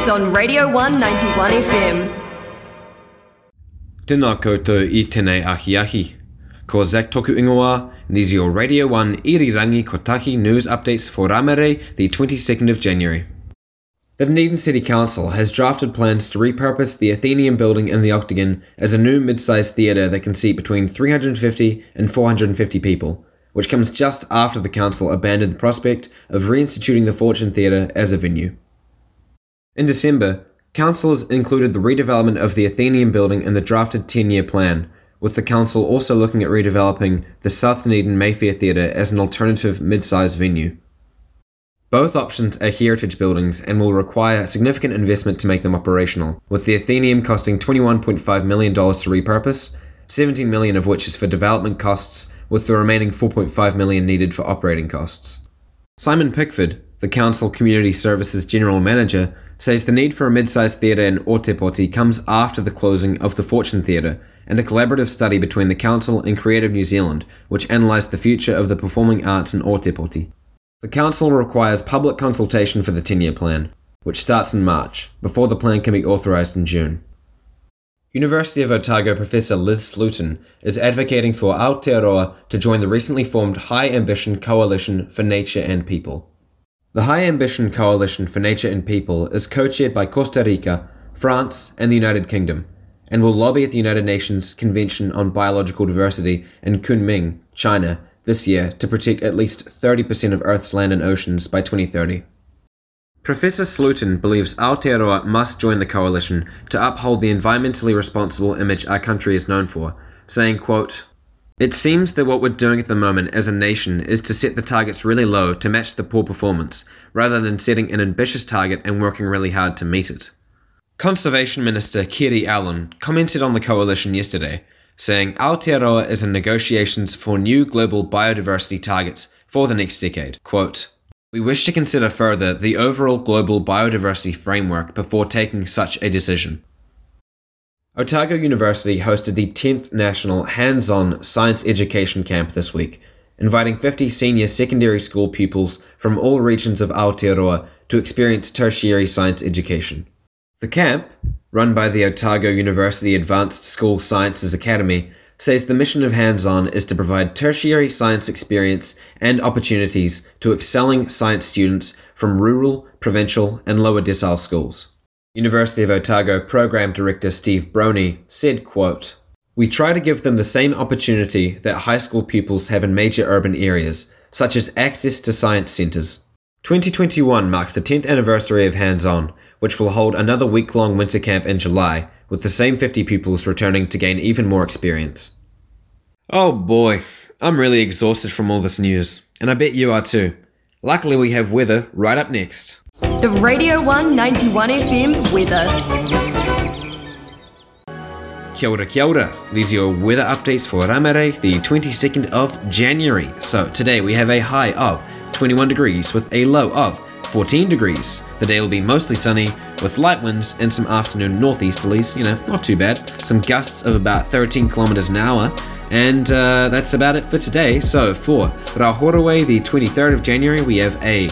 news on Radio 191 FM. Tēnā koutou i tēnei ahi ahi. Ko Zach Toku Ingoa, and these are your Radio 1 Irirangi Kotahi news updates for Ramere, the 22nd of January. The Dunedin City Council has drafted plans to repurpose the Athenaeum building in the Octagon as a new mid-sized theatre that can seat between 350 and 450 people, which comes just after the council abandoned the prospect of reinstituting the Fortune Theatre as a venue. In December, councillors included the redevelopment of the Athenaeum building in the drafted 10 year plan, with the council also looking at redeveloping the South Dunedin Mayfair Theatre as an alternative mid sized venue. Both options are heritage buildings and will require significant investment to make them operational, with the Athenaeum costing $21.5 million to repurpose, 17 million of which is for development costs, with the remaining 4.5 million needed for operating costs. Simon Pickford, the Council Community Services General Manager, says the need for a mid-sized theatre in Otepoti comes after the closing of the Fortune Theatre and a collaborative study between the Council and Creative New Zealand, which analysed the future of the performing arts in Otepoti. The Council requires public consultation for the 10-year plan, which starts in March, before the plan can be authorised in June. University of Otago professor Liz Slooten is advocating for Aotearoa to join the recently formed High Ambition Coalition for Nature and People. The High Ambition Coalition for Nature and People is co chaired by Costa Rica, France, and the United Kingdom, and will lobby at the United Nations Convention on Biological Diversity in Kunming, China, this year to protect at least 30% of Earth's land and oceans by 2030. Professor Slooten believes Aotearoa must join the coalition to uphold the environmentally responsible image our country is known for, saying, quote, It seems that what we're doing at the moment as a nation is to set the targets really low to match the poor performance, rather than setting an ambitious target and working really hard to meet it. Conservation Minister Kiri Allen commented on the coalition yesterday, saying Aotearoa is in negotiations for new global biodiversity targets for the next decade. Quote, we wish to consider further the overall global biodiversity framework before taking such a decision. Otago University hosted the 10th National Hands On Science Education Camp this week, inviting 50 senior secondary school pupils from all regions of Aotearoa to experience tertiary science education. The camp, run by the Otago University Advanced School Sciences Academy, says the mission of Hands On is to provide tertiary science experience and opportunities to excelling science students from rural, provincial, and lower decile schools. University of Otago Program Director Steve Broni said, quote, We try to give them the same opportunity that high school pupils have in major urban areas, such as access to science centres. 2021 marks the 10th anniversary of Hands On, which will hold another week long winter camp in July, with the same 50 pupils returning to gain even more experience. Oh boy, I'm really exhausted from all this news, and I bet you are too. Luckily, we have weather right up next. The Radio 191 FM weather. Kia ora, kia ora. These are your weather updates for Ramere, the 22nd of January. So today we have a high of 21 degrees with a low of 14 degrees. The day will be mostly sunny with light winds and some afternoon northeasterlies, you know, not too bad. Some gusts of about 13 kilometers an hour. And uh, that's about it for today. So for Rahoroi, the 23rd of January, we have a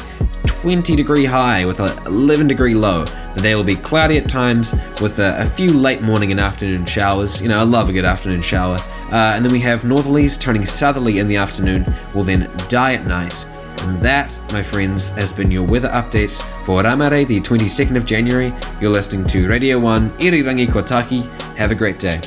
20 degree high with an 11 degree low. The day will be cloudy at times with a, a, few late morning and afternoon showers. You know, I love a good afternoon shower. Uh, and then we have northerlies turning southerly in the afternoon, will then die at night. And that, my friends, has been your weather updates for Ramere, the 22nd of January. You're listening to Radio 1 Irirangi Kotahi. Have a great day.